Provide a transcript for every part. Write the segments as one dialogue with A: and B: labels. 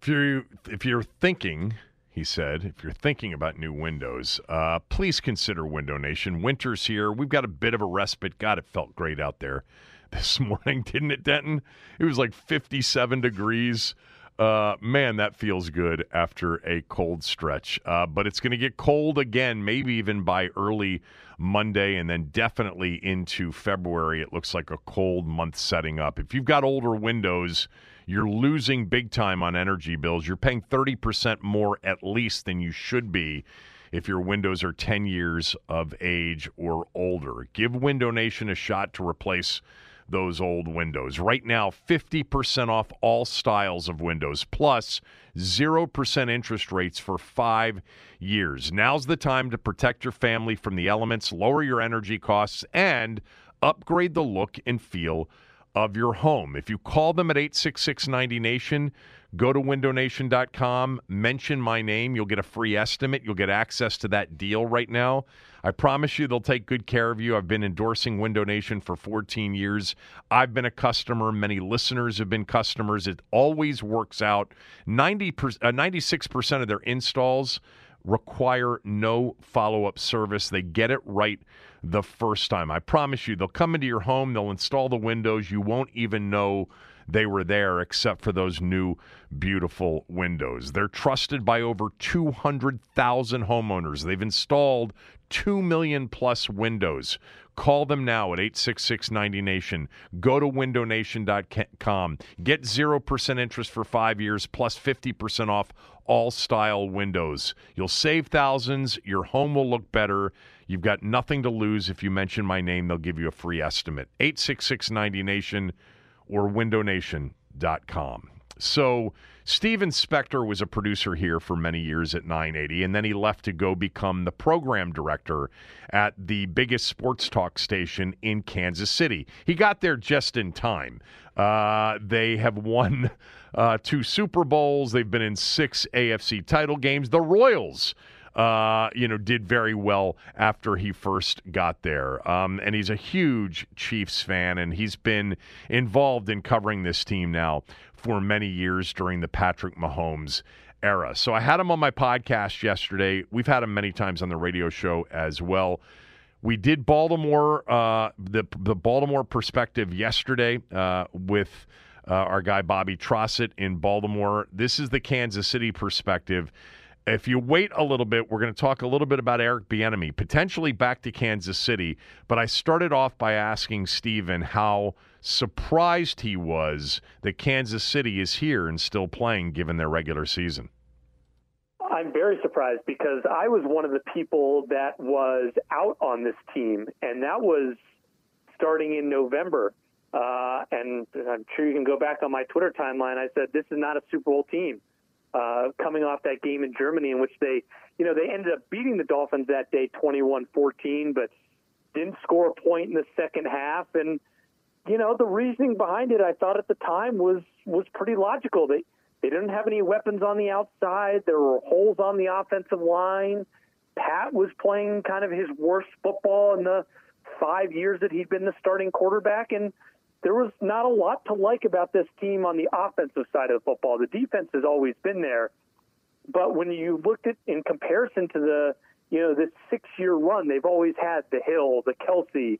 A: If you're if you're thinking, he said, if you're thinking about new windows, uh, please consider Window Nation. Winter's here. We've got a bit of a respite. God, it felt great out there this morning, didn't it, Denton? It was like 57 degrees. Uh, man, that feels good after a cold stretch. Uh, but it's going to get cold again, maybe even by early Monday, and then definitely into February. It looks like a cold month setting up. If you've got older windows, you're losing big time on energy bills. You're paying 30% more at least than you should be if your windows are 10 years of age or older. Give Window Nation a shot to replace those old windows. Right now, 50% off all styles of windows, plus 0% interest rates for five years. Now's the time to protect your family from the elements, lower your energy costs, and upgrade the look and feel of your home. If you call them at 866 90 Nation, go to windownation.com, mention my name. You'll get a free estimate. You'll get access to that deal right now. I promise you they'll take good care of you. I've been endorsing Window Nation for 14 years. I've been a customer. Many listeners have been customers. It always works out. 90 uh, 96% of their installs require no follow up service. They get it right the first time. I promise you, they'll come into your home, they'll install the windows. You won't even know they were there except for those new beautiful windows. They're trusted by over 200,000 homeowners. They've installed 2 million plus windows. Call them now at 866 90Nation. Go to windownation.com. Get 0% interest for five years plus 50% off all style windows. You'll save thousands. Your home will look better. You've got nothing to lose if you mention my name. They'll give you a free estimate. 866 90Nation or windownation.com. So, Steven Spector was a producer here for many years at 980, and then he left to go become the program director at the biggest sports talk station in Kansas City. He got there just in time. Uh, they have won uh, two Super Bowls, they've been in six AFC title games. The Royals uh, you know, did very well after he first got there. Um, and he's a huge Chiefs fan, and he's been involved in covering this team now for many years during the Patrick Mahomes era. So I had him on my podcast yesterday. We've had him many times on the radio show as well. We did Baltimore, uh, the the Baltimore perspective yesterday uh, with uh, our guy Bobby Trosset in Baltimore. This is the Kansas City perspective. If you wait a little bit, we're going to talk a little bit about Eric Bieniemy, potentially back to Kansas City. But I started off by asking Steven how surprised he was that Kansas City is here and still playing given their regular season.
B: I'm very surprised because I was one of the people that was out on this team, and that was starting in November. Uh, and I'm sure you can go back on my Twitter timeline. I said, This is not a Super Bowl team uh, coming off that game in Germany in which they, you know, they ended up beating the Dolphins that day 21-14, but didn't score a point in the second half. And, you know, the reasoning behind it, I thought at the time was, was pretty logical. They, they didn't have any weapons on the outside. There were holes on the offensive line. Pat was playing kind of his worst football in the five years that he'd been the starting quarterback. And, there was not a lot to like about this team on the offensive side of the football. The defense has always been there, but when you looked at in comparison to the you know this six year run, they've always had the Hill, the Kelce.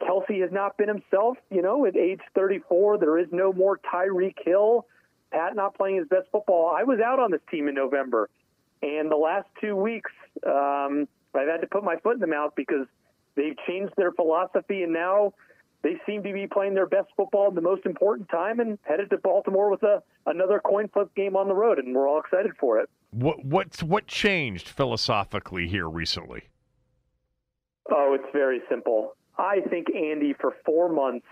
B: Kelce has not been himself. You know, at age 34, there is no more Tyreek Hill. Pat not playing his best football. I was out on this team in November, and the last two weeks, um, I've had to put my foot in the mouth because they've changed their philosophy, and now they seem to be playing their best football in the most important time and headed to Baltimore with a another coin flip game on the road, and we're all excited for it.
A: What what what changed philosophically here recently?
B: Oh, it's very simple. I think Andy for four months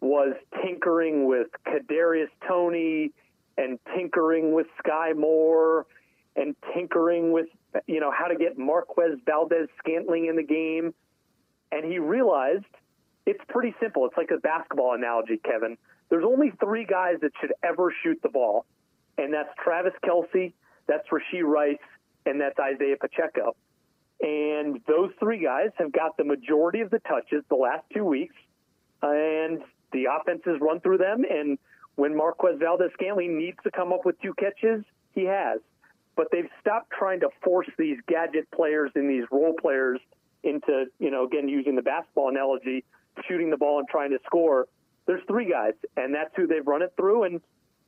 B: was tinkering with Kadarius Toney and tinkering with Skyy Moore and tinkering with you know how to get Marquez Valdes Scantling in the game, and he realized it's pretty simple. It's like a basketball analogy, Kevin. There's only three guys that should ever shoot the ball, and that's Travis Kelce, that's Rashee Rice, and that's Isaiah Pacheco. And those three guys have got the majority of the touches the last two weeks, and the offenses run through them. And when Marquez Valdes Scantling needs to come up with two catches, he has. But they've stopped trying to force these gadget players and these role players into, you know, again, using the basketball analogy, shooting the ball and trying to score. There's three guys, and that's who they've run it through. And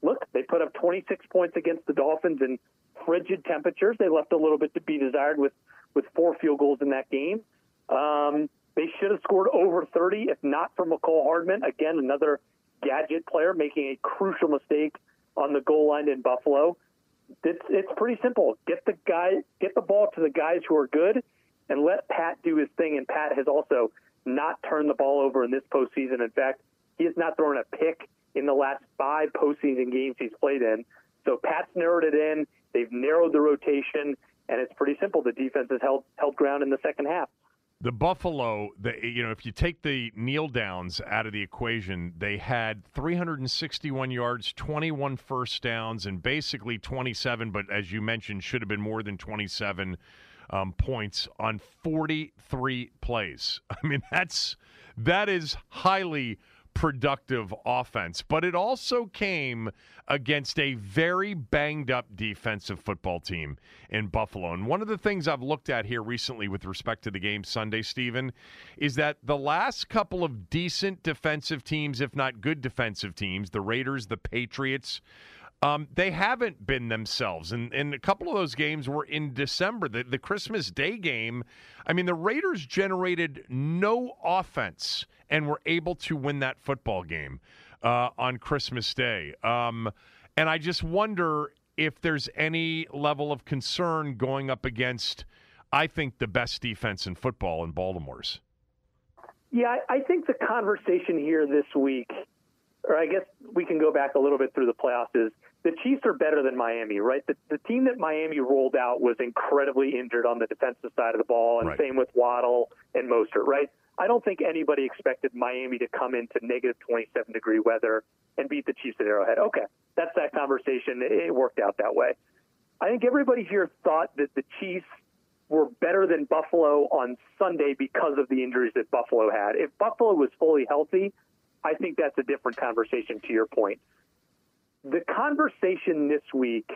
B: look, they put up 26 points against the Dolphins in frigid temperatures. They left a little bit to be desired with, with four field goals in that game. Um, they should have scored over 30 if not for Mecole Hardman. Again, another gadget player making a crucial mistake on the goal line in Buffalo. It's, it's pretty simple. Get the guy, get the ball to the guys who are good, and let Pat do his thing. And Pat has also not turned the ball over in this postseason. In fact, he has not thrown a pick in the last five postseason games he's played in. So Pat's narrowed it in. They've narrowed the rotation, and it's pretty simple. The defense has held held ground in the second half.
A: The Buffalo, the, you know, if you take the kneel downs out of the equation, they had 361 yards, 21 first downs, and basically 27, but as you mentioned, should have been more than 27 um, points on 43 plays. I mean, that's that is highly productive offense, but it also came against a very banged up defensive football team in Buffalo. And one of the things I've looked at here recently with respect to the game Sunday, Steven, is that the last couple of decent defensive teams, if not good defensive teams, the Raiders, the Patriots, um, they haven't been themselves. And, and a couple of those games were in December. The, the Christmas Day game, I mean, the Raiders generated no offense and were able to win that football game uh, on Christmas Day. Um, and I just wonder if there's any level of concern going up against, I think, the best defense in football in Baltimore's.
B: Yeah, I think the conversation here this week, or I guess we can go back a little bit through the playoffs, is the Chiefs are better than Miami, right? The, the team that Miami rolled out was incredibly injured on the defensive side of the ball, and right. same with Waddle and Mostert, right? I don't think anybody expected Miami to come into negative 27 degree weather and beat the Chiefs at Arrowhead. Okay, that's that conversation. It worked out that way. I think everybody here thought that the Chiefs were better than Buffalo on Sunday because of the injuries that Buffalo had. If Buffalo was fully healthy, I think that's a different conversation to your point the conversation this week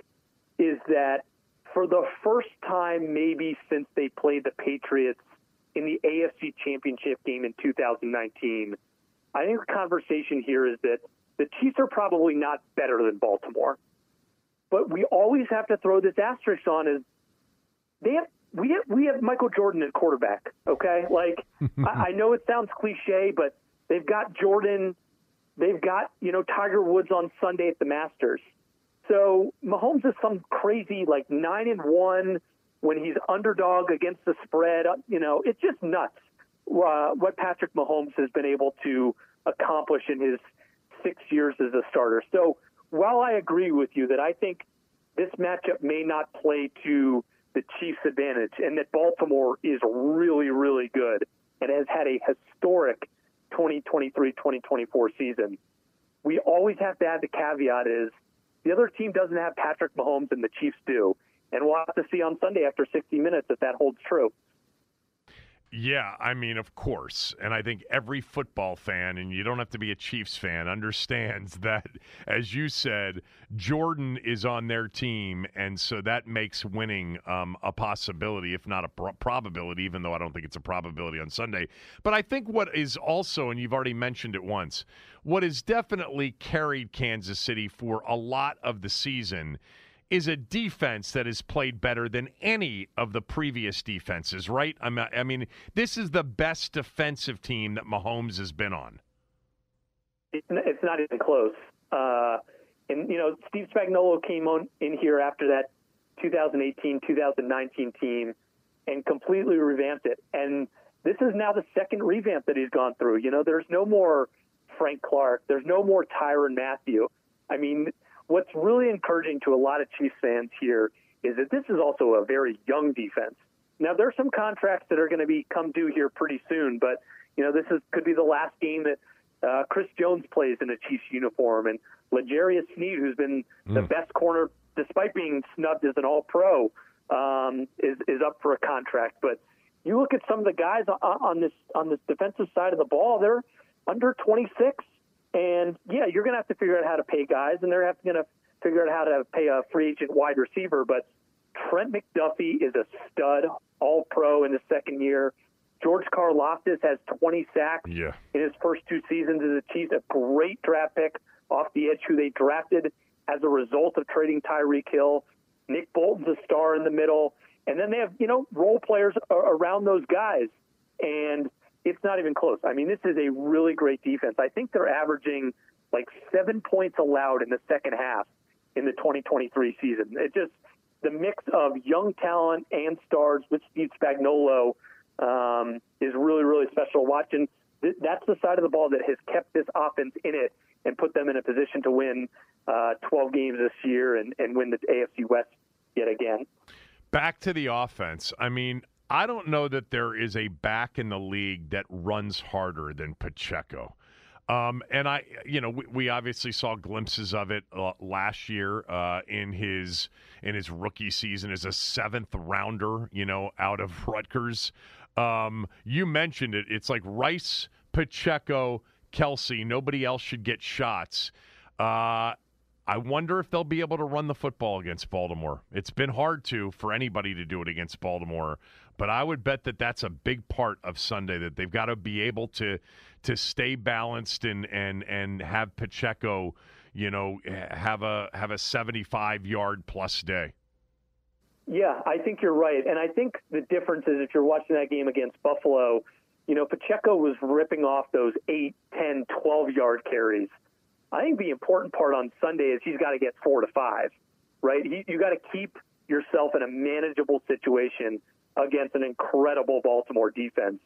B: is that for the first time, maybe since they played the Patriots in the AFC Championship game in 2019, I think the conversation here is that the Chiefs are probably not better than Baltimore. But we always have to throw this asterisk on is they have we have we have Michael Jordan at quarterback. Okay, like I, I know it sounds cliche, but they've got Jordan They've got, you know, Tiger Woods on Sunday at the Masters. So Mahomes is some crazy like nine and one when he's underdog against the spread. You know, it's just nuts uh, what Patrick Mahomes has been able to accomplish in his six years as a starter. So while I agree with you that I think this matchup may not play to the Chiefs' advantage and that Baltimore is really, really good and has had a historic 2023 2024 season. We always have to add the caveat is the other team doesn't have Patrick Mahomes and the Chiefs do. And we'll have to see on Sunday after 60 minutes if that holds true.
A: Yeah, I mean, of course. And I think every football fan, and you don't have to be a Chiefs fan, understands that, as you said, Jordan is on their team. And so that makes winning um, a possibility, if not a pro- probability, even though I don't think it's a probability on Sunday. But I think what is also, and you've already mentioned it once, what has definitely carried Kansas City for a lot of the season is a defense that has played better than any of the previous defenses, right? I'm, I mean, this is the best defensive team that Mahomes has been on.
B: It's not even close. Uh, and, you know, Steve Spagnuolo came on in here after that 2018 2019 team and completely revamped it. And this is now the second revamp that he's gone through. You know, there's no more Frank Clark, there's no more Tyrann Mathieu. I mean, what's really encouraging to a lot of Chiefs fans here is that this is also a very young defense. Now there are some contracts that are going to be come due here pretty soon, but you know this is could be the last game that uh, Chris Jones plays in a Chiefs uniform, and L'Jarius Sneed, who's been mm. the best corner despite being snubbed as an All-Pro, um, is is up for a contract. But you look at some of the guys on this on this defensive side of the ball; they're under 26. And yeah, you're going to have to figure out how to pay guys, and they're going to figure out how to pay a free agent wide receiver. But Trent McDuffie is a stud, all pro in the second year. George Karlaftis has 20 sacks
A: yeah.
B: in his first two seasons as a Chiefs. A great draft pick off the edge, who they drafted as a result of trading Tyreek Hill. Nick Bolton's a star in the middle, and then they have you know role players around those guys. And it's not even close. I mean, this is a really great defense. I think they're averaging like seven points allowed in the second half in the 2023 season. It just the mix of young talent and stars with Steve Spagnuolo um, is really really special. Watching that's the side of the ball that has kept this offense in it and put them in a position to win uh, 12 games this year and, and win the AFC West yet again.
A: Back to the offense. I mean, I don't know that there is a back in the league that runs harder than Pacheco. Um, and I, you know, we, we, obviously saw glimpses of it uh, last year uh, in his in his rookie season as a seventh rounder, you know, out of Rutgers. Um, you mentioned it; it's like Rice, Pacheco, Kelce. Nobody else should get shots. Uh, I wonder if they'll be able to run the football against Baltimore. It's been hard to for anybody to do it against Baltimore, but I would bet that that's a big part of Sunday that they've got to be able to to stay balanced and and and have Pacheco, you know, have a have a 75 yard plus day.
B: Yeah, I think you're right. And I think the difference is if you're watching that game against Buffalo, you know, Pacheco was ripping off those 8, 10, 12 yard carries I think the important part on Sunday is he's got to get four to five, right? He, you got to keep yourself in a manageable situation against an incredible Baltimore defense.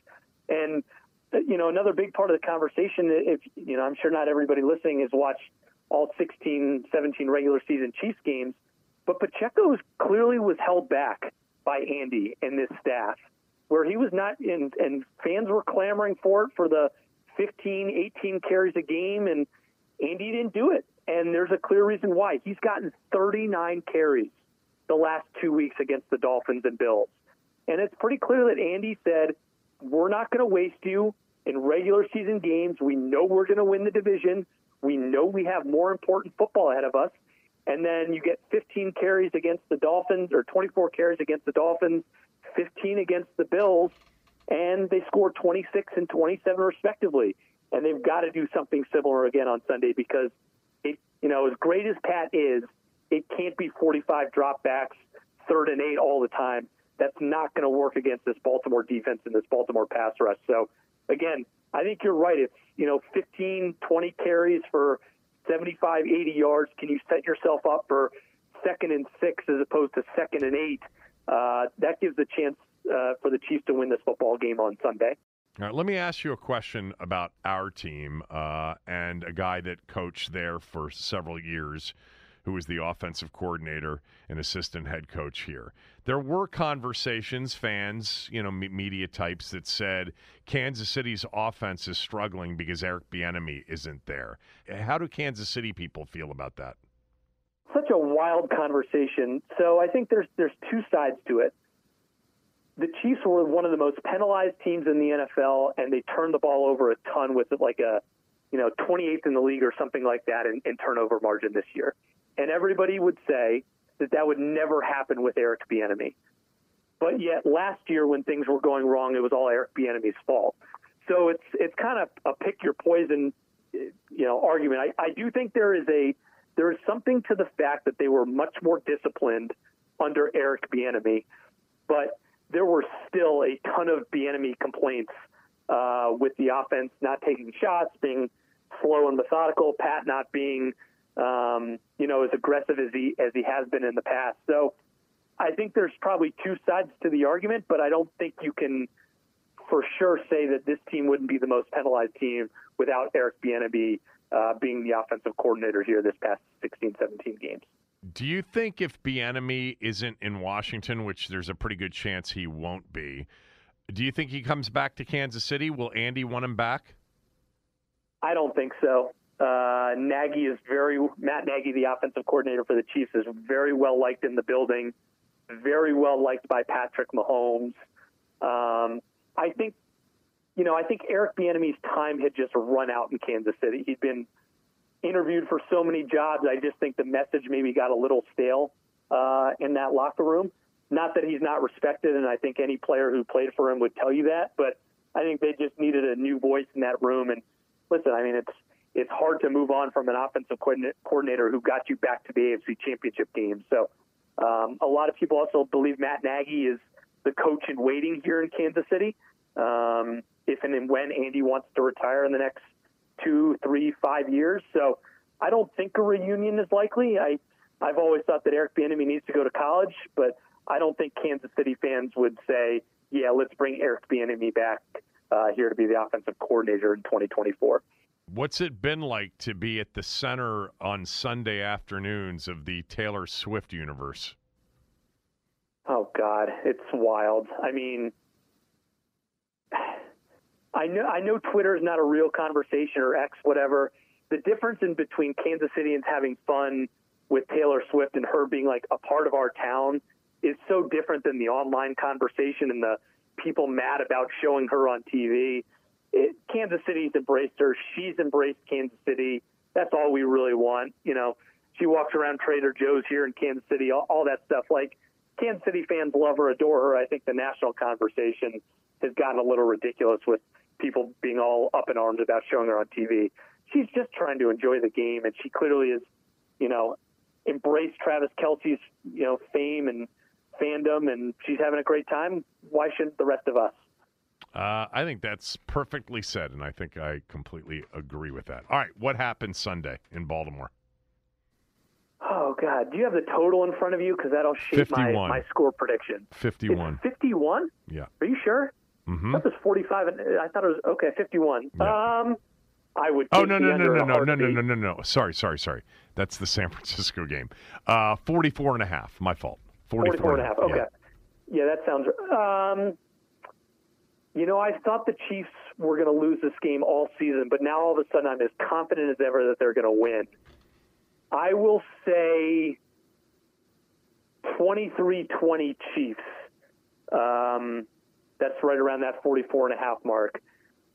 B: And, you know, another big part of the conversation, if, you know, I'm sure not everybody listening has watched all 16, 17 regular season Chiefs games, but Pacheco clearly was held back by Andy and this staff, where he was not and fans were clamoring for it for the 15, 18 carries a game. And, Andy didn't do it. And there's a clear reason why. He's gotten 39 carries the last two weeks against the Dolphins and Bills. And it's pretty clear that Andy said, we're not going to waste you in regular season games. We know we're going to win the division. We know we have more important football ahead of us. And then you get 15 carries against the Dolphins or 24 carries against the Dolphins, 15 against the Bills, and they score 26 and 27 respectively and they've got to do something similar again on Sunday because it, you know, as great as Pat is, it can't be 45 dropbacks, third and eight all the time. That's not going to work against this Baltimore defense and this Baltimore pass rush. So, again, I think you're right. It's, you know, 15, 20 carries for 75, 80 yards. Can you set yourself up for second and six as opposed to second and eight? Uh, that gives a chance uh, for the Chiefs to win this football game on Sunday.
A: All right, let me ask you a question about our team uh, and a guy that coached there for several years, who was the offensive coordinator and assistant head coach here. There were conversations, fans, you know, media types that said Kansas City's offense is struggling because Eric Bieniemy isn't there. How do Kansas City people feel about that?
B: Such a wild conversation. So I think there's there's two sides to it the Chiefs were one of the most penalized teams in the NFL, and they turned the ball over a ton with like a, you know, 28th in the league or something like that in, in turnover margin this year. And everybody would say that that would never happen with Eric Bieniemy. But yet last year, when things were going wrong, it was all Eric Bieniemy's fault. So it's it's kind of a pick your poison, you know, argument. I, I do think there is a there is something to the fact that they were much more disciplined under Eric Bieniemy, but there were still a ton of Bieniemy complaints uh, with the offense not taking shots, being slow and methodical, Pat not being um, you know as aggressive as he as he has been in the past. So I think there's probably two sides to the argument, but I don't think you can for sure say that this team wouldn't be the most penalized team without Eric Bieniemy uh, being the offensive coordinator here this past 16, 17 games.
A: Do you think if Bieniemy isn't in Washington, which there's a pretty good chance he won't be, do you think he comes back to Kansas City? Will Andy want him back?
B: I don't think so. Uh, Nagy is very Matt Nagy, the offensive coordinator for the Chiefs, is very well liked in the building, very well liked by Patrick Mahomes. Um, I think, you know, I think Eric Bieniemy's time had just run out in Kansas City. He'd been interviewed for so many jobs. I just think the message maybe got a little stale uh, in that locker room. Not that he's not respected, and I think any player who played for him would tell you that. But I think they just needed a new voice in that room. And listen, I mean, it's it's hard to move on from an offensive coordinator who got you back to the AFC Championship game. So um, a lot of people also believe Matt Nagy is the coach in waiting here in Kansas City. Um, if and when Andy wants to retire in the next two, three, five years. So I don't think a reunion is likely. I I've always thought that Eric Bieniemy needs to go to college, but I don't think Kansas City fans would say, "Yeah, let's bring Eric Bieniemy back uh, here to be the offensive coordinator in 2024."
A: What's it been like to be at the center on Sunday afternoons of the Taylor Swift universe?
B: Oh God, it's wild. I mean, I know I know Twitter is not a real conversation or X whatever. The difference in between Kansas Cityans having fun with Taylor Swift and her being like a part of our town is so different than the online conversation and the people mad about showing her on TV. It, Kansas City's embraced her. She's embraced Kansas City. That's all we really want. You know, she walks around Trader Joe's here in Kansas City, all, all that stuff. Like Kansas City fans love her, adore her. I think the national conversation has gotten a little ridiculous with people being all up in arms about showing her on TV. She's just trying to enjoy the game, and she clearly is, you know, embraced Travis Kelce's, you know, fame and fandom, and she's having a great time. Why shouldn't the rest of us?
A: Uh, I think that's perfectly said, and I think I completely agree with that. All right, what happened Sunday in Baltimore?
B: Oh God, do you have the total in front of you? Because that'll shape my, my score prediction.
A: Fifty-one.
B: Fifty-one.
A: Yeah.
B: Are you sure?
A: Mm-hmm.
B: That was 45, and I thought it was okay. 51. Yeah. Um, I would.
A: Oh no no no no no no no no no no. Sorry sorry sorry. That's the San Francisco game. Uh, 44 and a half. My fault. 44,
B: 44 and a half. Okay. Yeah. yeah, that sounds. Um, you know, I thought the Chiefs were going to lose this game all season, but now all of a sudden I'm as confident as ever that they're going to win. I will say 23-20 Chiefs. Um, that's right around that 44 and a half mark.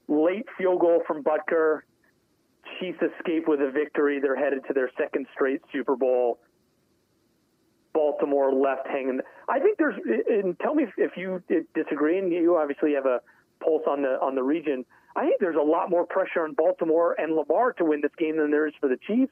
B: Late field goal from Butker. Chiefs escape with a victory. They're headed to their second straight Super Bowl. Baltimore left hanging. I think there's. And tell me if you disagree. And you obviously have a pulse on the on the region. I think there's a lot more pressure on Baltimore and Lamar to win this game than there is for the Chiefs.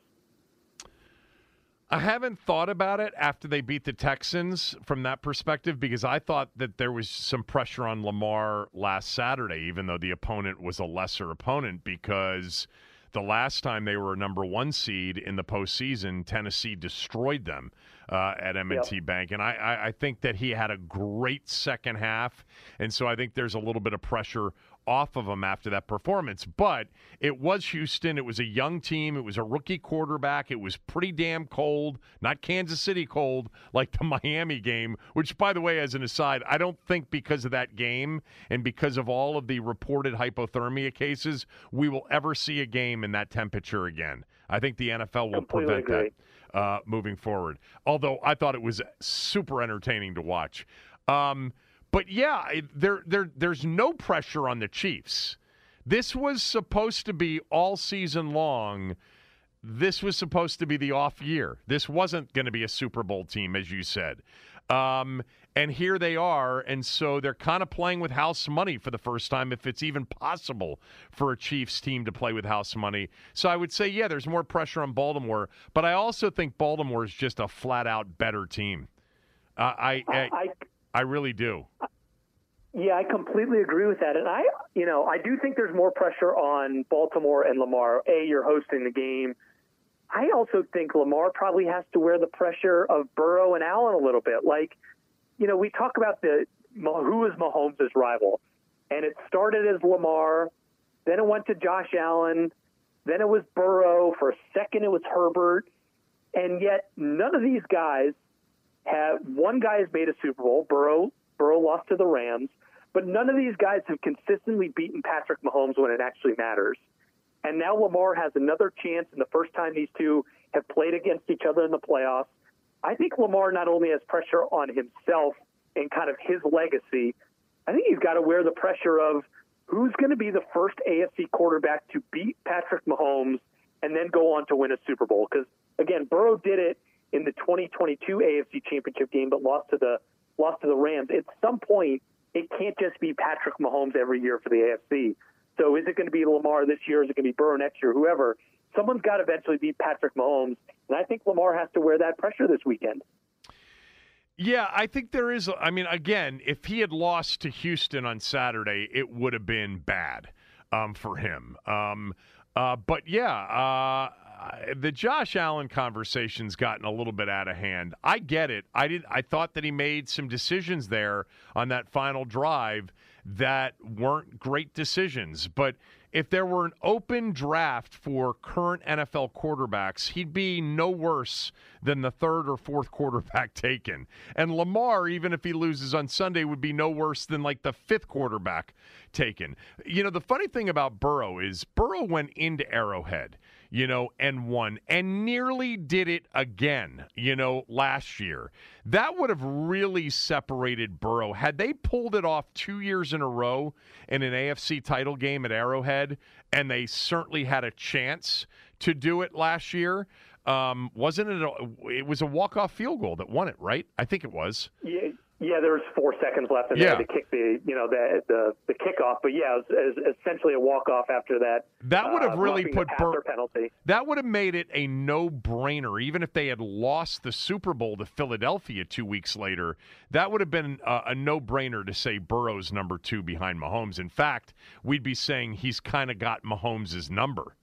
A: I haven't thought about it after they beat the Texans from that perspective because I thought that there was some pressure on Lamar last Saturday, even though the opponent was a lesser opponent, because the last time they were a number one seed in the postseason, Tennessee destroyed them uh, at M&T yep. Bank, and I, I, I think that he had a great second half, and so I think there's a little bit of pressure off of him after that performance. But it was Houston. It was a young team. It was a rookie quarterback. It was pretty damn cold, not Kansas City cold like the Miami game, which, by the way, as an aside, I don't think because of that game and because of all of the reported hypothermia cases, we will ever see a game in that temperature again. I think the NFL will
B: Completely
A: prevent
B: agree.
A: that uh, moving forward. Although I thought it was super entertaining to watch. Um, But yeah, there there there's no pressure on the Chiefs. This was supposed to be all season long. This was supposed to be the off year. This wasn't going to be a Super Bowl team, as you said. Um, and here they are, and so they're kind of playing with house money for the first time, if it's even possible for a Chiefs team to play with house money. So I would say, yeah, there's more pressure on Baltimore, but I also think Baltimore is just a flat out better team. Uh, I, I, I, I really do.
B: Yeah, I completely agree with that, and I, you know, I do think there's more pressure on Baltimore and Lamar. A, you're hosting the game. I also think Lamar probably has to wear the pressure of Burrow and Allen a little bit. Like you know, we talk about the who is Mahomes' rival, and it started as Lamar, then it went to Josh Allen, then it was Burrow. For a second, it was Herbert, and yet none of these guys have. One guy has made a Super Bowl. Burrow Burrow lost to the Rams, but none of these guys have consistently beaten Patrick Mahomes when it actually matters. And now Lamar has another chance, and the first time these two have played against each other in the playoffs. I think Lamar not only has pressure on himself and kind of his legacy, I think he's got to wear the pressure of who's going to be the first AFC quarterback to beat Patrick Mahomes and then go on to win a Super Bowl. Because again, Burrow did it in the 2022 AFC Championship game, but lost to the lost to the Rams. At some point, it can't just be Patrick Mahomes every year for the AFC. So is it going to be Lamar this year? Is it going to be Burrow next year? Whoever someone's got to eventually beat Patrick Mahomes, and I think Lamar has to wear that pressure this weekend.
A: Yeah, I think there is. I mean, again, if he had lost to Houston on Saturday, it would have been bad um, for him. Um, uh, but yeah, uh, the Josh Allen conversation's gotten a little bit out of hand. I get it. I did. I thought that he made some decisions there on that final drive that weren't great decisions, but if there were an open draft for current NFL quarterbacks, he'd be no worse than the third or fourth quarterback taken. And Lamar, even if he loses on Sunday, would be no worse than like the fifth quarterback taken. You know, the funny thing about Burrow is Burrow went into Arrowhead you know, and won, and nearly did it again, you know, last year. That would have really separated Burrow. Had they pulled it off two years in a row in an AFC title game at Arrowhead, and they certainly had a chance to do it last year. Um, wasn't it? A, it was a walk-off field goal that won it, right? I think it was.
B: Yeah, yeah, there was four seconds left, and yeah. they had to kick the you know the the, the kickoff. But yeah, it was, it was essentially a walk off after that.
A: That would have uh, really put
B: Bur- penalty.
A: That would have made it a no brainer, even if they had lost the Super Bowl to Philadelphia two weeks later. That would have been a, a no brainer to say Burrow's number two behind Mahomes. In fact, we'd be saying he's kind of got Mahomes' number.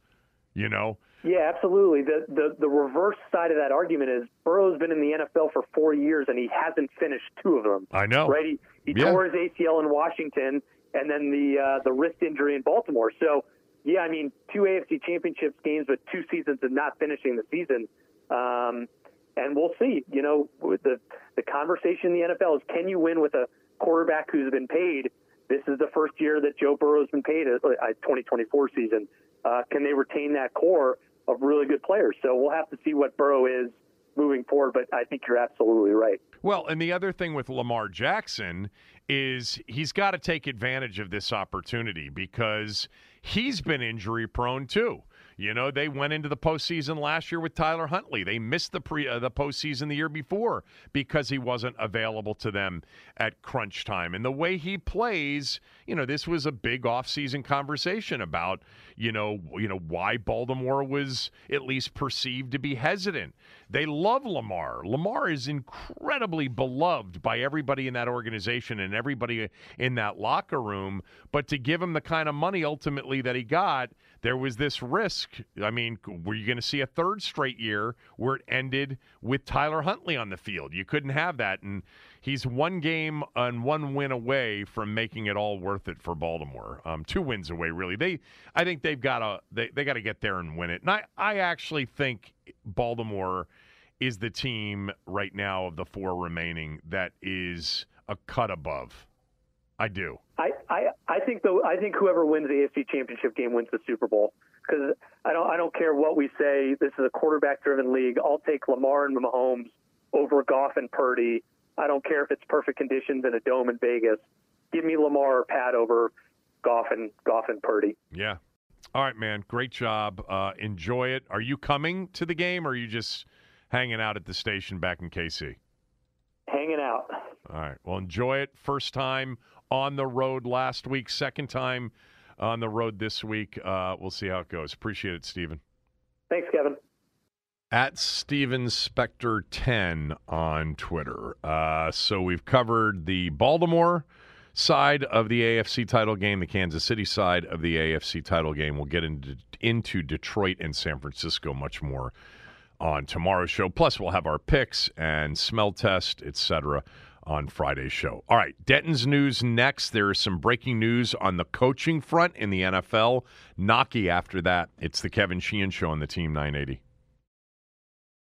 A: You know,
B: yeah, absolutely. The, the the reverse side of that argument is Burrow's been in the NFL for four years and he hasn't finished two of them.
A: I know,
B: right? He, he yeah. tore his ACL in Washington and then the uh, the wrist injury in Baltimore. So, yeah, I mean, two AFC Championships games, but two seasons of not finishing the season. Um, and we'll see. You know, with the the conversation in the NFL is can you win with a quarterback who's been paid? This is the first year that Joe Burrow's been paid a, a 2024 season. Uh, can they retain that core? Of really good players. So we'll have to see what Burrow is moving forward, but I think you're absolutely right.
A: Well, and the other thing with Lamar Jackson is he's got to take advantage of this opportunity because he's been injury prone too. You know, they went into the postseason last year with Tyler Huntley. They missed the pre uh, the postseason the year before because he wasn't available to them at crunch time. And the way he plays, you know, this was a big offseason conversation about, you know, you know why Baltimore was at least perceived to be hesitant. They love Lamar. Lamar is incredibly beloved by everybody in that organization and everybody in that locker room, but to give him the kind of money ultimately that he got, there was this risk. I mean, were you going to see a third straight year where it ended with Tyler Huntley on the field? You couldn't have that. And he's one game and one win away from making it all worth it for Baltimore. Um, two wins away, really. They, I think they've got to they, they got to get there and win it. And I, I actually think Baltimore is the team right now of the four remaining that is a cut above. I do.
B: I, I, I think though I think whoever wins the AFC Championship game wins the Super Bowl because I don't I don't care what we say. This is a quarterback driven league. I'll take Lamar and Mahomes over Goff and Purdy. I don't care if it's perfect conditions in a dome in Vegas. Give me Lamar or Pat over Goff and Goff and Purdy.
A: Yeah. All right, man. Great job. Uh, enjoy it. Are you coming to the game, or are you just hanging out at the station back in KC?
B: Hanging out.
A: All right. Well, enjoy it. First time on the road last week. Second time on the road this week. Uh, we'll see how it goes. Appreciate it, Steven.
B: Thanks, Kevin.
A: At Steven Spector 10 on Twitter. Uh, so we've covered the Baltimore side of the AFC title game, the Kansas City side of the AFC title game. We'll get into, into Detroit and San Francisco much more on tomorrow's show. Plus, we'll have our picks and smell test, etc on Friday's show. All right, Denton's news next. There is some breaking news on the coaching front in the NFL. Knoche after that. It's the Kevin Sheehan Show on the Team 980.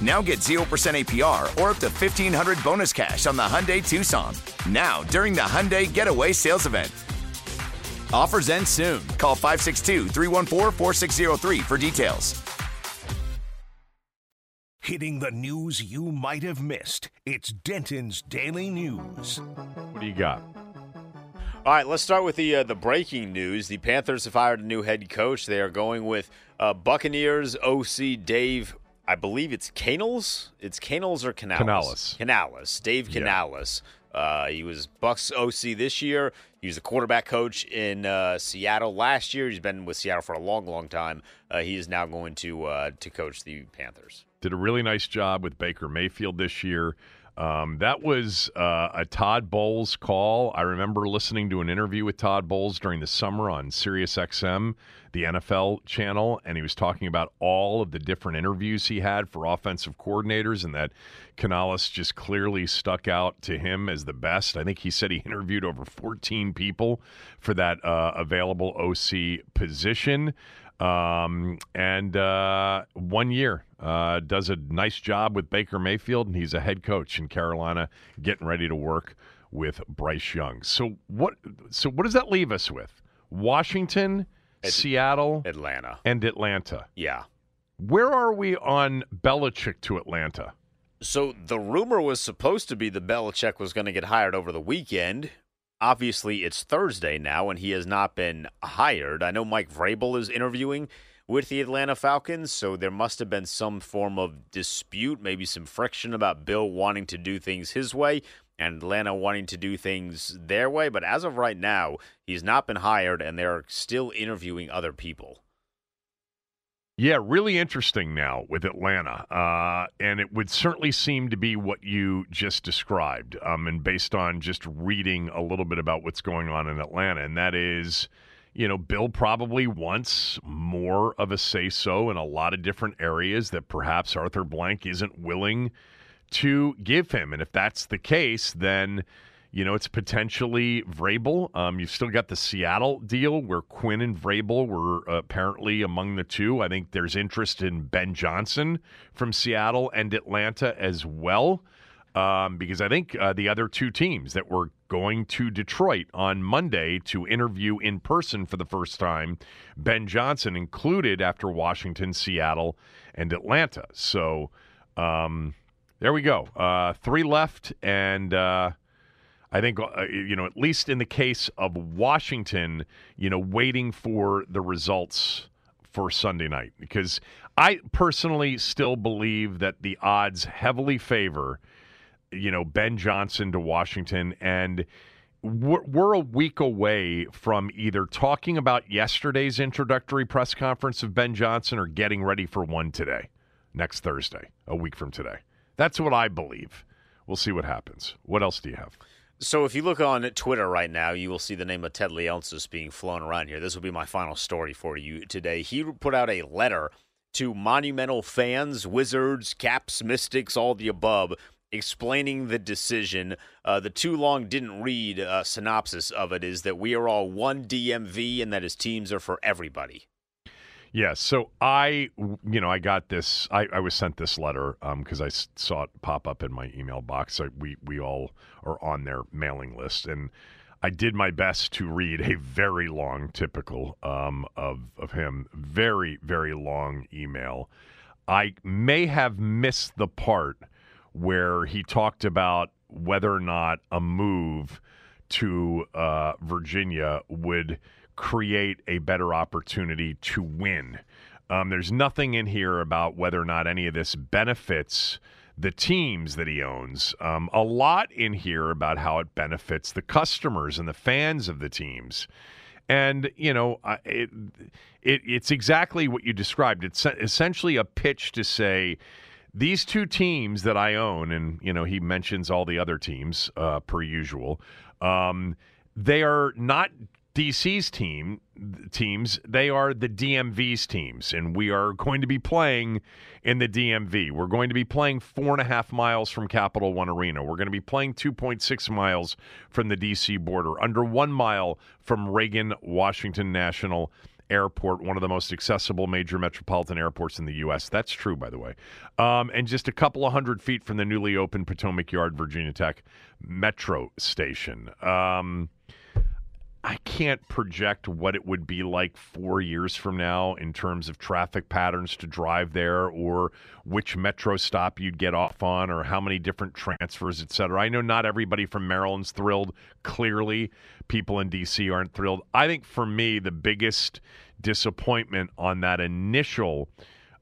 C: Now get 0% APR or up to 1500 bonus cash on the Hyundai Tucson. Now, during the Hyundai Getaway Sales Event. Offers end soon. Call 562 314 4603 for details.
D: Hitting the news you might have missed. It's Denton's Daily News.
A: What do you got?
E: All right, let's start with the uh, the breaking news. The Panthers have hired a new head coach. They are going with uh, Buccaneers OC Dave. I believe it's Canales. It's Canales or Canales.
A: Canales.
E: Canales. Dave
A: Yeah.
E: Canales. Uh, he was Bucks OC this year. He was a quarterback coach in uh, Seattle last year. He's been with Seattle for a long, long time. Uh, he is now going to uh, to coach the Panthers.
A: Did a really nice job with Baker Mayfield this year. Um, that was uh, a Todd Bowles call. I remember listening to an interview with Todd Bowles during the summer on Sirius XM, the NFL channel, and he was talking about all of the different interviews he had for offensive coordinators, and that Canales just clearly stuck out to him as the best. I think he said he interviewed over 14 people for that uh, available OC position. Um, and uh, one year uh, does a nice job with Baker Mayfield, and he's a head coach in Carolina, getting ready to work with Bryce Young. So what? So what does that leave us with? Washington, Seattle,
E: Atlanta.
A: and Atlanta.
E: Yeah.
A: Where are we on Belichick to Atlanta?
E: So the rumor was supposed to be that Belichick was going to get hired over the weekend. Obviously, it's Thursday now, and he has not been hired. I know Mike Vrabel is interviewing with the Atlanta Falcons, so there must have been some form of dispute, maybe some friction about Bill wanting to do things his way and Atlanta wanting to do things their way. But as of right now, he's not been hired, and they're still interviewing other people.
A: Yeah, really interesting now with Atlanta. Uh, and it would certainly seem to be what you just described. Um, and based on just reading a little bit about what's going on in Atlanta, and that is, you know, Bill probably wants more of a say so in a lot of different areas that perhaps Arthur Blank isn't willing to give him. And if that's the case, then you know, it's potentially Vrabel. Um, you've still got the Seattle deal where Quinn and Vrabel were apparently among the two. I think there's interest in Ben Johnson from Seattle and Atlanta as well, um, because I think uh, the other two teams that were going to Detroit on Monday to interview in person for the first time, Ben Johnson included after Washington, Seattle, and Atlanta. So um, there we go. Uh, three left, and. Uh, I think, uh, you know, at least in the case of Washington, you know, waiting for the results for Sunday night. Because I personally still believe that the odds heavily favor, you know, Ben Johnson to Washington. And we're, we're a week away from either talking about yesterday's introductory press conference of Ben Johnson or getting ready for one today, next Thursday, a week from today. That's what I believe. We'll see what happens. What else do you have?
E: So if you look on Twitter right now, you will see the name of Ted Leonsis being flown around here. This will be my final story for you today. He put out a letter to monumental fans, wizards, caps, mystics, all the above, explaining the decision. Uh, the too long didn't read uh, synopsis of it is that we are all one DMV and that his teams are for everybody.
A: Yes. So I, you know, I got this. I, I was sent this letter because um, I saw it pop up in my email box. I, we we all are on their mailing list, and I did my best to read a very long, typical um, of of him, very very long email. I may have missed the part where he talked about whether or not a move to uh, Virginia would create a better opportunity to win. Um, there's nothing in here about whether or not any of this benefits the teams that he owns. Um, a lot in here about how it benefits the customers and the fans of the teams. And you know, it, it it's exactly what you described. It's essentially a pitch to say these two teams that I own, and you know, he mentions all the other teams uh, per usual. Um, they are not DC's team teams, they are the DMV's teams, and we are going to be playing in the DMV. We're going to be playing four and a half miles from Capital One Arena. We're going to be playing 2.6 miles from the DC border, under one mile from Reagan Washington National Airport, one of the most accessible major metropolitan airports in the U.S. That's true, by the way. Um, and just a couple of hundred feet from the newly opened Potomac Yard, Virginia Tech Metro Station. Um, I can't project what it would be like four years from now in terms of traffic patterns to drive there or which metro stop you'd get off on or how many different transfers, et cetera. I know not everybody from Maryland's thrilled. Clearly, people in D.C. aren't thrilled. I think for me, the biggest disappointment on that initial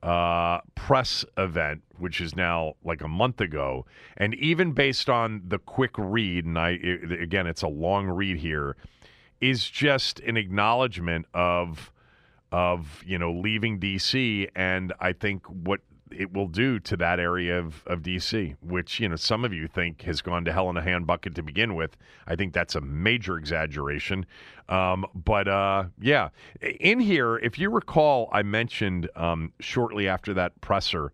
A: uh, press event, which is now like a month ago, and even based on the quick read, and I it, again, it's a long read here is just an acknowledgement of of you know leaving DC, and I think what it will do to that area of, of DC, which you know some of you think has gone to hell in a hand bucket to begin with. I think that's a major exaggeration. Um, but uh, yeah, in here, if you recall, I mentioned um, shortly after that presser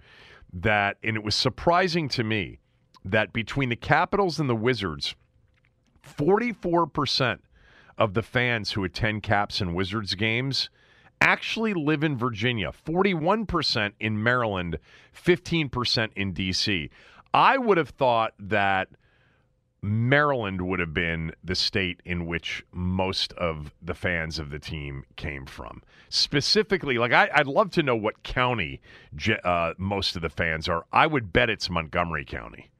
A: that, and it was surprising to me that between the Capitals and the Wizards, forty four percent of the fans who attend Caps and Wizards games actually live in Virginia, 41% in Maryland, 15% in D.C. I would have thought that Maryland would have been the state in which most of the fans of the team came from. Specifically, like I, would love to know what county uh, most of the fans are. I would bet it's Montgomery County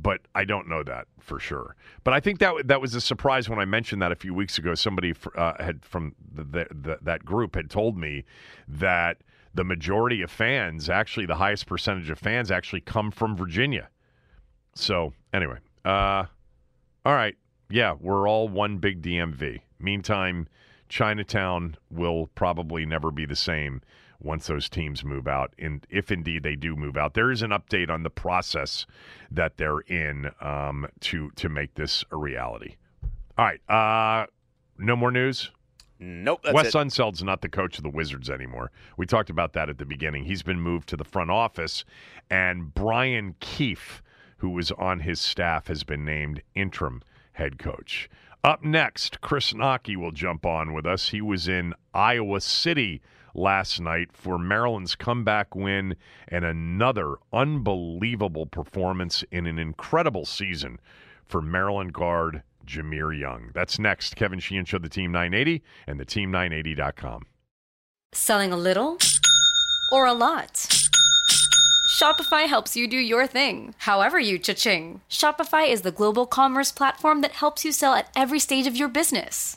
A: but I don't know that for sure. But I think that that was a surprise when I mentioned that a few weeks ago. Somebody uh, had from the, the, the, that group had told me that the majority of fans, actually the highest percentage of fans, actually come from Virginia. So anyway, uh, all right, yeah, we're all one big DMV. Meantime, Chinatown will probably never be the same once those teams move out, and if indeed they do move out. There is an update on the process that they're in um, to to make this a reality. All right, uh, no more news.
E: Nope. That's
A: Wes
E: it.
A: Unseld's not the coach of the Wizards anymore. We talked about that at the beginning. He's been moved to the front office, and Brian Keefe, who was on his staff, has been named interim head coach. Up next, Chris Knoche will jump on with us. He was in Iowa City last night for Maryland's comeback win and another unbelievable performance in an incredible season for Maryland guard Jahmir Young. That's next. Kevin Sheehan Show, the Team 980 and the Team980.com.
F: Selling a little or a lot? Shopify helps you do your thing, however you cha-ching. Shopify is the global commerce platform that helps you sell at every stage of your business.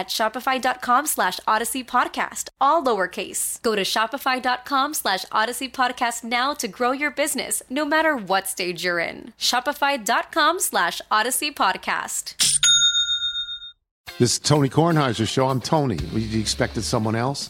F: shopify.com slash odyssey podcast, all lowercase. Go to shopify.com slash odyssey podcast now to grow your business, no matter what stage you're in. Shopify.com slash odyssey podcast.
G: This is Tony Kornheiser's show. I'm Tony. You expected someone else?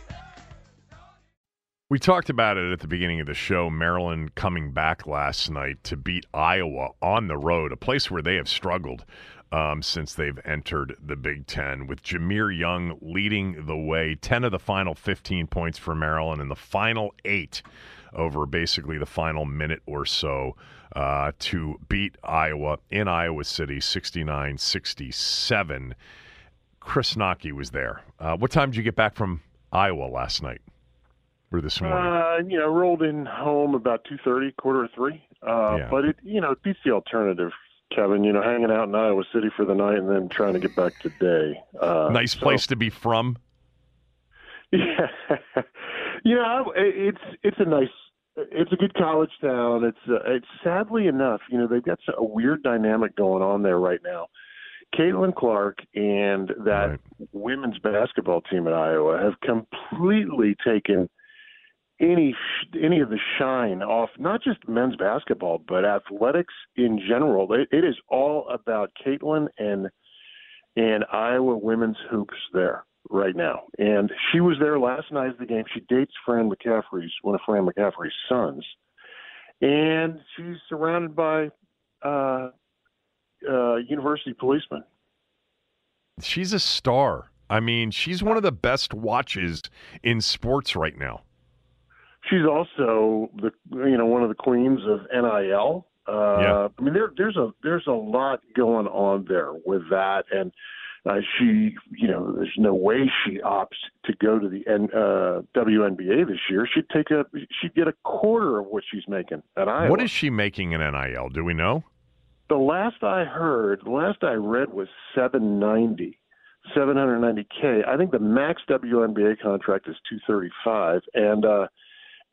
A: We talked about it at the beginning of the show. Maryland coming back last night to beat Iowa on the road, a place where they have struggled um, since they've entered the Big Ten, with Jahmir Young leading the way. 10 of the final 15 points for Maryland, and the final eight over basically the final minute or so uh, to beat Iowa in Iowa City 69 67. Chris Knoche was there. Uh, what time did you get back from Iowa last night? Or this morning?
H: Uh, you know, rolled in home about two thirty, quarter of three. Uh,
A: Yeah.
H: But it, you know, it beats the alternative, Kevin. You know, hanging out in Iowa City for the night and then trying to get back today. Uh,
A: nice
H: so-
A: place to be from.
H: Yeah, you know, it's it's a nice, it's a good college town. It's uh, it's sadly enough, you know, they've got a weird dynamic going on there right now. Caitlin Clark and that women's basketball team at Iowa have completely taken any any of the shine off not just men's basketball but athletics in general. It, it is all about Caitlin and and Iowa women's hoops there right now. And she was there last night at the game. She dates Fran McCaffery's one of Fran McCaffery's sons, and she's surrounded by uh, uh, university policemen.
A: She's a star. I mean, she's one of the best watches in sports right now.
H: She's also the you know one of the queens of NIL. Uh,
A: Yeah.
H: I mean, there, there's a there's a lot going on there with that, and uh, she you know there's no way she opts to go to the N, uh, WNBA this year. She'd take a she'd get a quarter of what she's making at Iowa.
A: What is she making in NIL? Do we know?
H: The last I heard, the last I read was 790, 790k. I think the max WNBA contract is 235, and uh,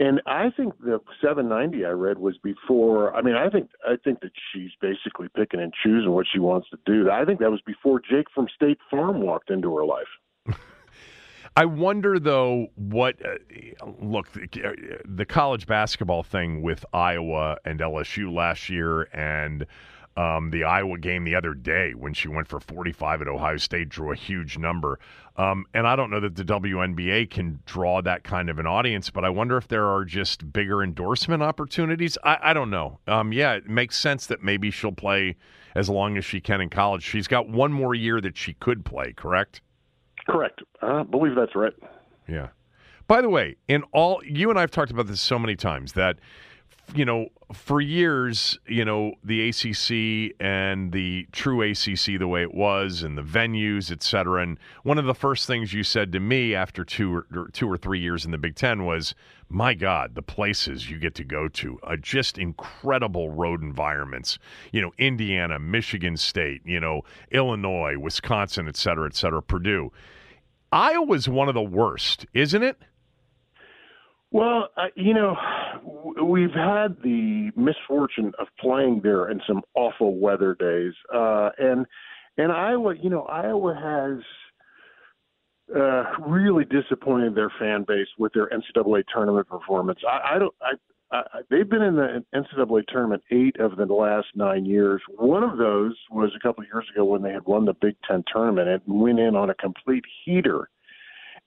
H: and I think the 790 I read was before. I mean, I think I think that she's basically picking and choosing what she wants to do. I think that was before Jake from State Farm walked into her life.
A: I wonder though what uh, look the, the college basketball thing with Iowa and LSU last year and Um, the Iowa game the other day when she went for 45 at Ohio State drew a huge number. Um, and I don't know that the WNBA can draw that kind of an audience, but I wonder if there are just bigger endorsement opportunities. I, I don't know. Um, yeah, it makes sense that maybe she'll play as long as she can in college. She's got one more year that she could play, correct?
H: Correct. I believe that's right.
A: Yeah. By the way, in all you and I've talked about this so many times that you know, for years, you know, the ACC and the true ACC, the way it was, and the venues, et cetera. And one of the first things you said to me after two or, two or three years in the Big Ten was, "My God, the places you get to go to are just incredible road environments. You know, Indiana, Michigan State, you know, Illinois, Wisconsin, et cetera, et cetera, Purdue. Iowa's one of the worst, isn't it?"
H: Well, uh, you know, we've had the misfortune of playing there in some awful weather days, uh, and and Iowa, you know, Iowa has uh, really disappointed their fan base with their NCAA tournament performance. I, I don't, I, I, they've been in the NCAA tournament eight of the last nine years. One of those was a couple of years ago when they had won the Big Ten tournament and went in on a complete heater,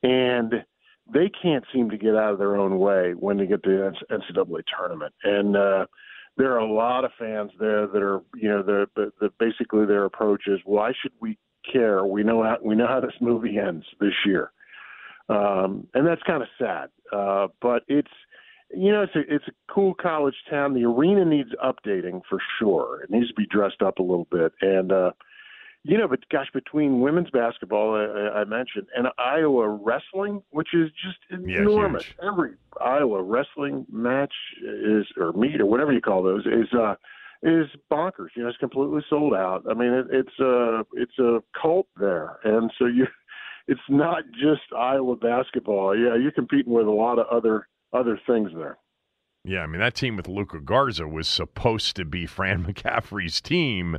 H: and they can't seem to get out of their own way when they get to the NCAA tournament. And uh, there are a lot of fans there that are, you know, the, the, the basically their approach is, why should we care? We know how we know how this movie ends this year, um, and that's kind of sad. Uh, but it's you know, it's a it's a cool college town. The arena needs updating for sure. It needs to be dressed up a little bit, and uh, you know, but gosh, between women's basketball, uh, I mentioned, and Iowa wrestling, which is just enormous.
A: Yeah,
H: Every Iowa wrestling match is, or meet, or whatever you call those, is uh, is bonkers. You know, it's completely sold out. I mean, it, it's a it's a cult there, and so you, it's not just Iowa basketball. Yeah, you're competing with a lot of other other things there.
A: Yeah, I mean that team with Luka Garza was supposed to be Fran McCaffery's team,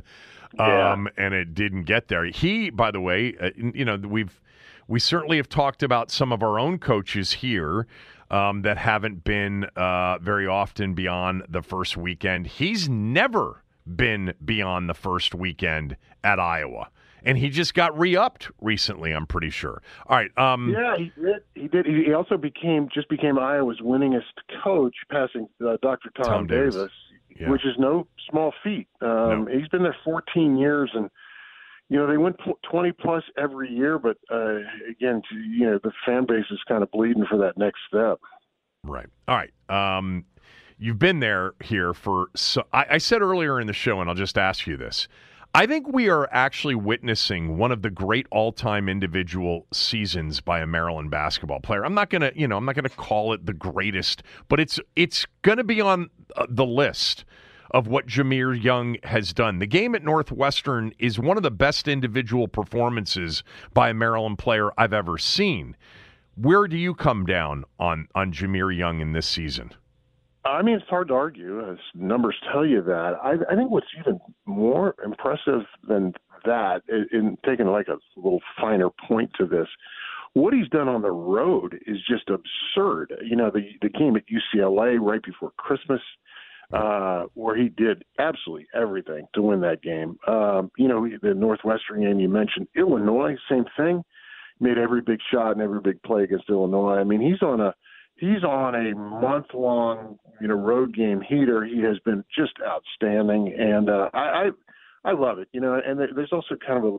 A: um, yeah. and it didn't get there. He, by the way, uh, you know we've we certainly have talked about some of our own coaches here um, that haven't been uh, very often beyond the first weekend. He's never been beyond the first weekend at Iowa and he just got re-upped recently. I'm pretty sure. All right. Um,
H: yeah, he did. He did. He also became just became Iowa's winningest coach, passing uh, Dr. Tom,
A: Tom Davis, Davis
H: yeah. which is no small feat. Um,
A: no.
H: He's been there 14 years, and you know they win 20 plus every year. But uh, again, you know the fan base is kind of bleeding for that next step.
A: Right. All right. Um, you've been there here for. So I, I said earlier in the show, and I'll just ask you this. I think we are actually witnessing one of the great all-time individual seasons by a Maryland basketball player. I'm not going to, you know, I'm not going to call it the greatest, but it's it's going to be on uh, the list of what Jahmir Young has done. The game at Northwestern is one of the best individual performances by a Maryland player I've ever seen. Where do you come down on on Jahmir Young in this season?
H: I mean, it's hard to argue, as numbers tell you that. I, I think what's even more impressive than that, in, in taking like a little finer point to this, what he's done on the road is just absurd. You know, the the game at UCLA right before Christmas, uh, where he did absolutely everything to win that game. Um, you know, the Northwestern game you mentioned, Illinois, same thing. Made every big shot and every big play against Illinois. I mean, he's on a he's on a month long you know road game heater. He has been just outstanding, and uh, I, I I love it. You know, and there's also kind of a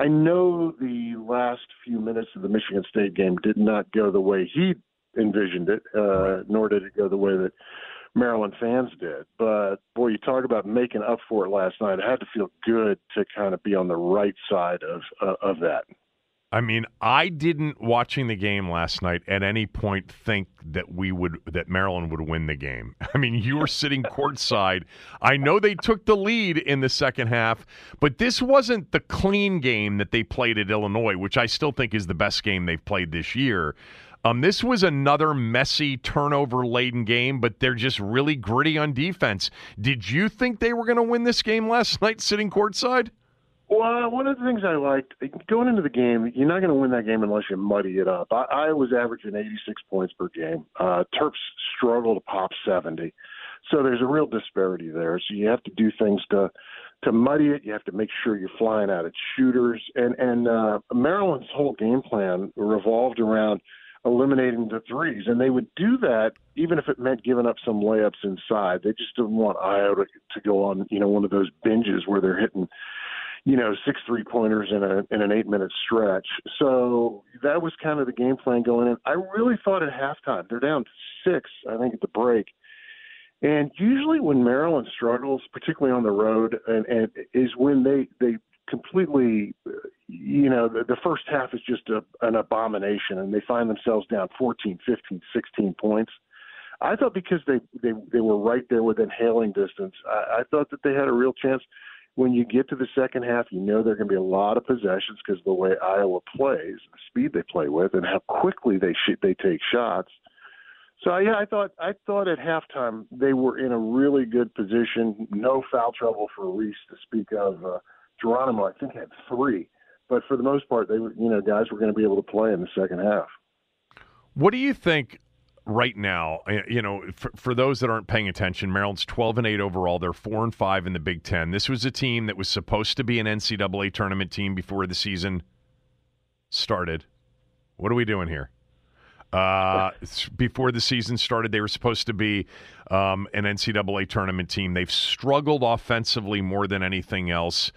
H: I know the last few minutes of the Michigan State game did not go the way he envisioned it, uh, nor did it go the way that Maryland fans did. But boy, you talk about making up for it last night. It had to feel good to kind of be on the right side of uh, of that.
A: I mean, I didn't watching the game last night at any point think that we would that Maryland would win the game. I mean, you were sitting courtside. I know they took the lead in the second half, but this wasn't the clean game that they played at Illinois, which I still think is the best game they've played this year. Um, this was another messy, turnover laden game, but they're just really gritty on defense. Did you think they were going to win this game last night sitting courtside?
H: Well, one of the things I liked going into the game, you're not going to win that game unless you muddy it up. I, I was averaging 86 points per game. Uh, Terps struggle to pop 70, so there's a real disparity there. So you have to do things to to muddy it, you have to make sure you're flying out at shooters. And and uh, Maryland's whole game plan revolved around eliminating the threes, and they would do that even if it meant giving up some layups inside. They just didn't want Io to, to go on, you know, one of those binges where they're hitting, you know, six three pointers in a in an eight minute stretch. So that was kind of the game plan going in. I really thought at halftime they're down six, I think, at the break. And usually, when Maryland struggles, particularly on the road, and, and is when they they completely, you know, the, the first half is just a, an abomination, and they find themselves down 14, 15, 16 points. I thought because they they they were right there within hailing distance, I, I thought that they had a real chance. When you get to the second half, you know there are going to be a lot of possessions because of the way Iowa plays, the speed they play with, and how quickly they sh- they take shots. So yeah, I thought I thought at halftime they were in a really good position. No foul trouble for Reese to speak of. Uh, Geronimo, I think, had three, but for the most part, they were you know guys were going to be able to play in the second half.
A: What do you think right now? uh, You know, for, for those that aren't paying attention, Maryland's twelve and eight overall. They're four and five in the Big Ten. This was a team that was supposed to be an NCAA tournament team before the season started. What are we doing here? Uh, before the season started, they were supposed to be um, an NCAA tournament team. They've struggled offensively more than anything else.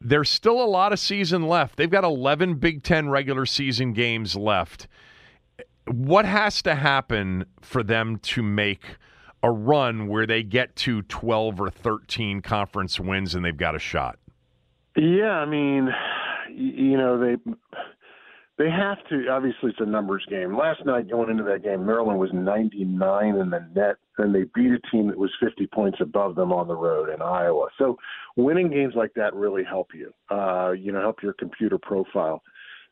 A: There's still a lot of season left. They've got 11 Big Ten regular season games left. What has to happen for them to make a run where they get to 12 or 13 conference wins and they've got a shot?
H: Yeah, I mean, you know they they have to. Obviously, it's a numbers game. Last night, going into that game, Maryland was 99 in the net, and they beat a team that was 50 points above them on the road in Iowa. So, winning games like that really help you. Uh, you know, help your computer profile.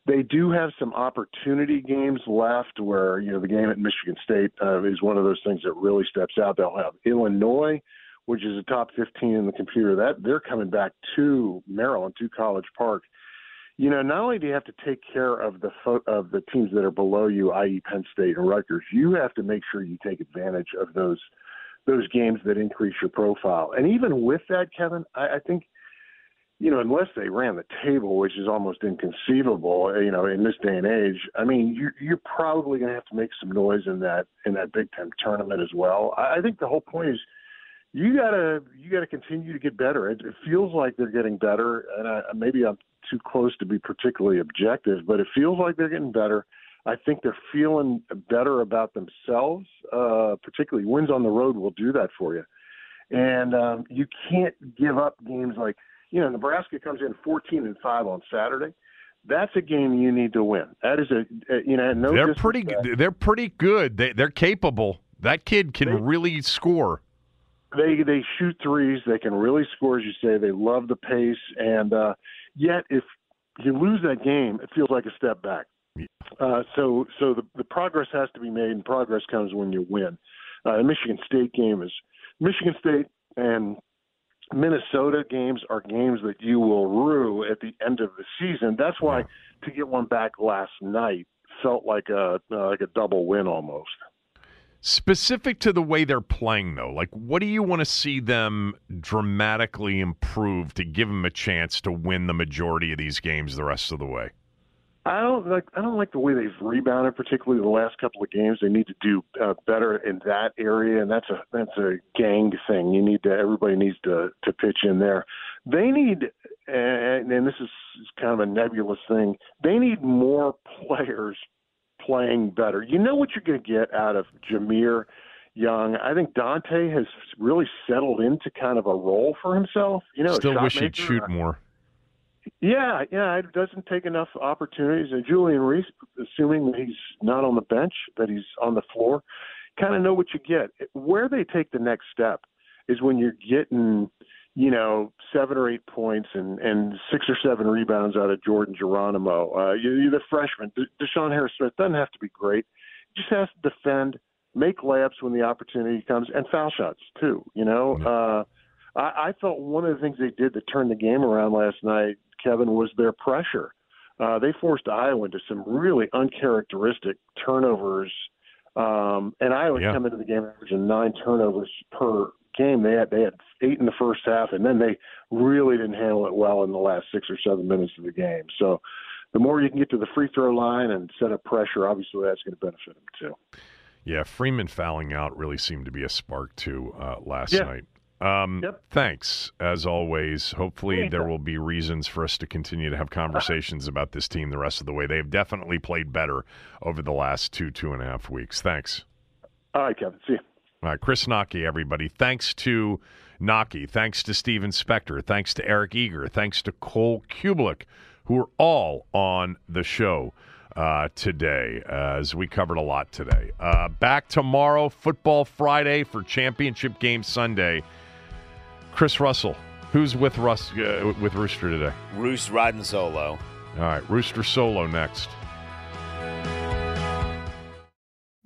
H: They do have some opportunity games left where, you know, the game at Michigan State uh, is one of those things that really steps out. They'll have Illinois, which is a top 15 in the computer. That they're coming back to Maryland, to College Park. You know, not only do you have to take care of the fo- of the teams that are below you, i.e., Penn State and Rutgers, you have to make sure you take advantage of those those games that increase your profile. And even with that, Kevin, I, I think you know, unless they ran the table, which is almost inconceivable, you know, in this day and age. I mean, you're, you're probably going to have to make some noise in that in that Big Ten tournament as well. I, I think the whole point is you gotta you gotta continue to get better. It, it feels like they're getting better, and I, maybe I'm too close to be particularly objective, but it feels like they're getting better. I think they're feeling better about themselves. Uh, particularly wins on the road will do that for you, and um, you can't give up games like you know, Nebraska comes in 14 and five on Saturday. That's a game you need to win. That is a, you know, no.
A: they're pretty. They're pretty good. They, they're capable. That kid can
H: They-
A: really score.
H: They they shoot threes. They can really score, as you say. They love the pace, and uh, yet if you lose that game, it feels like a step back. Uh, so so the the progress has to be made, and progress comes when you win. Uh, the Michigan State game is Michigan State and Minnesota games are games that you will rue at the end of the season. That's why to get one back last night felt like a uh, like a double win almost.
A: Specific to the way they're playing, though, like what do you want to see them dramatically improve to give them a chance to win the majority of these games the rest of the way?
H: I don't like I don't like the way they've rebounded, particularly the last couple of games. They need to do uh, better in that area, and that's a that's a gang thing. You need to everybody needs to to pitch in there. They need, and, and this is kind of a nebulous thing. They need more players playing better. You know what you're going to get out of Jahmir Young. I think Donta has really settled into kind of a role for himself. You know,
A: Still wish he'd shoot more.
H: Yeah, yeah, it doesn't take enough opportunities. And Julian Reese, assuming that he's not on the bench, that he's on the floor, kind of know what you get. Where they take the next step is when you're getting, you know, seven or eight points and and six or seven rebounds out of Jordan Geronimo. Uh, you, you're the freshman. De- DeShawn Harris Smith doesn't have to be great. Just has to defend, make layups when the opportunity comes, and foul shots too. You know. Uh, I, I thought one of the things they did to turn the game around last night, Kevin, was their pressure. Uh, they forced Iowa into some really uncharacteristic turnovers, um, and Iowa
A: Yeah.
H: come into the game averaging nine turnovers per game. They had they had eight in the first half, and then they really didn't handle it well in the last six or seven minutes of the game. So the more you can get to the free throw line and set up pressure, obviously that's going to benefit them too.
A: Yeah, Freeman fouling out really seemed to be a spark too uh, last
H: Yeah.
A: night. Um,
H: Yep.
A: Thanks, as always. Hopefully, there will be reasons for us to continue to have conversations about this team the rest of the way. They've definitely played better over the last two, two and a half weeks. Thanks.
H: All right, Kevin. See you.
A: All right, Chris Knoche, everybody. Thanks to Knoche. Thanks to Steven Spector. Thanks to Eric Eager. Thanks to Cole Kublik, who are all on the show uh, today, as we covered a lot today. Uh, back tomorrow, Football Friday for Championship Game Sunday. Chris Russell, who's with Russ uh, with Rooster today?
E: Roos riding solo.
A: All right, Rooster solo next.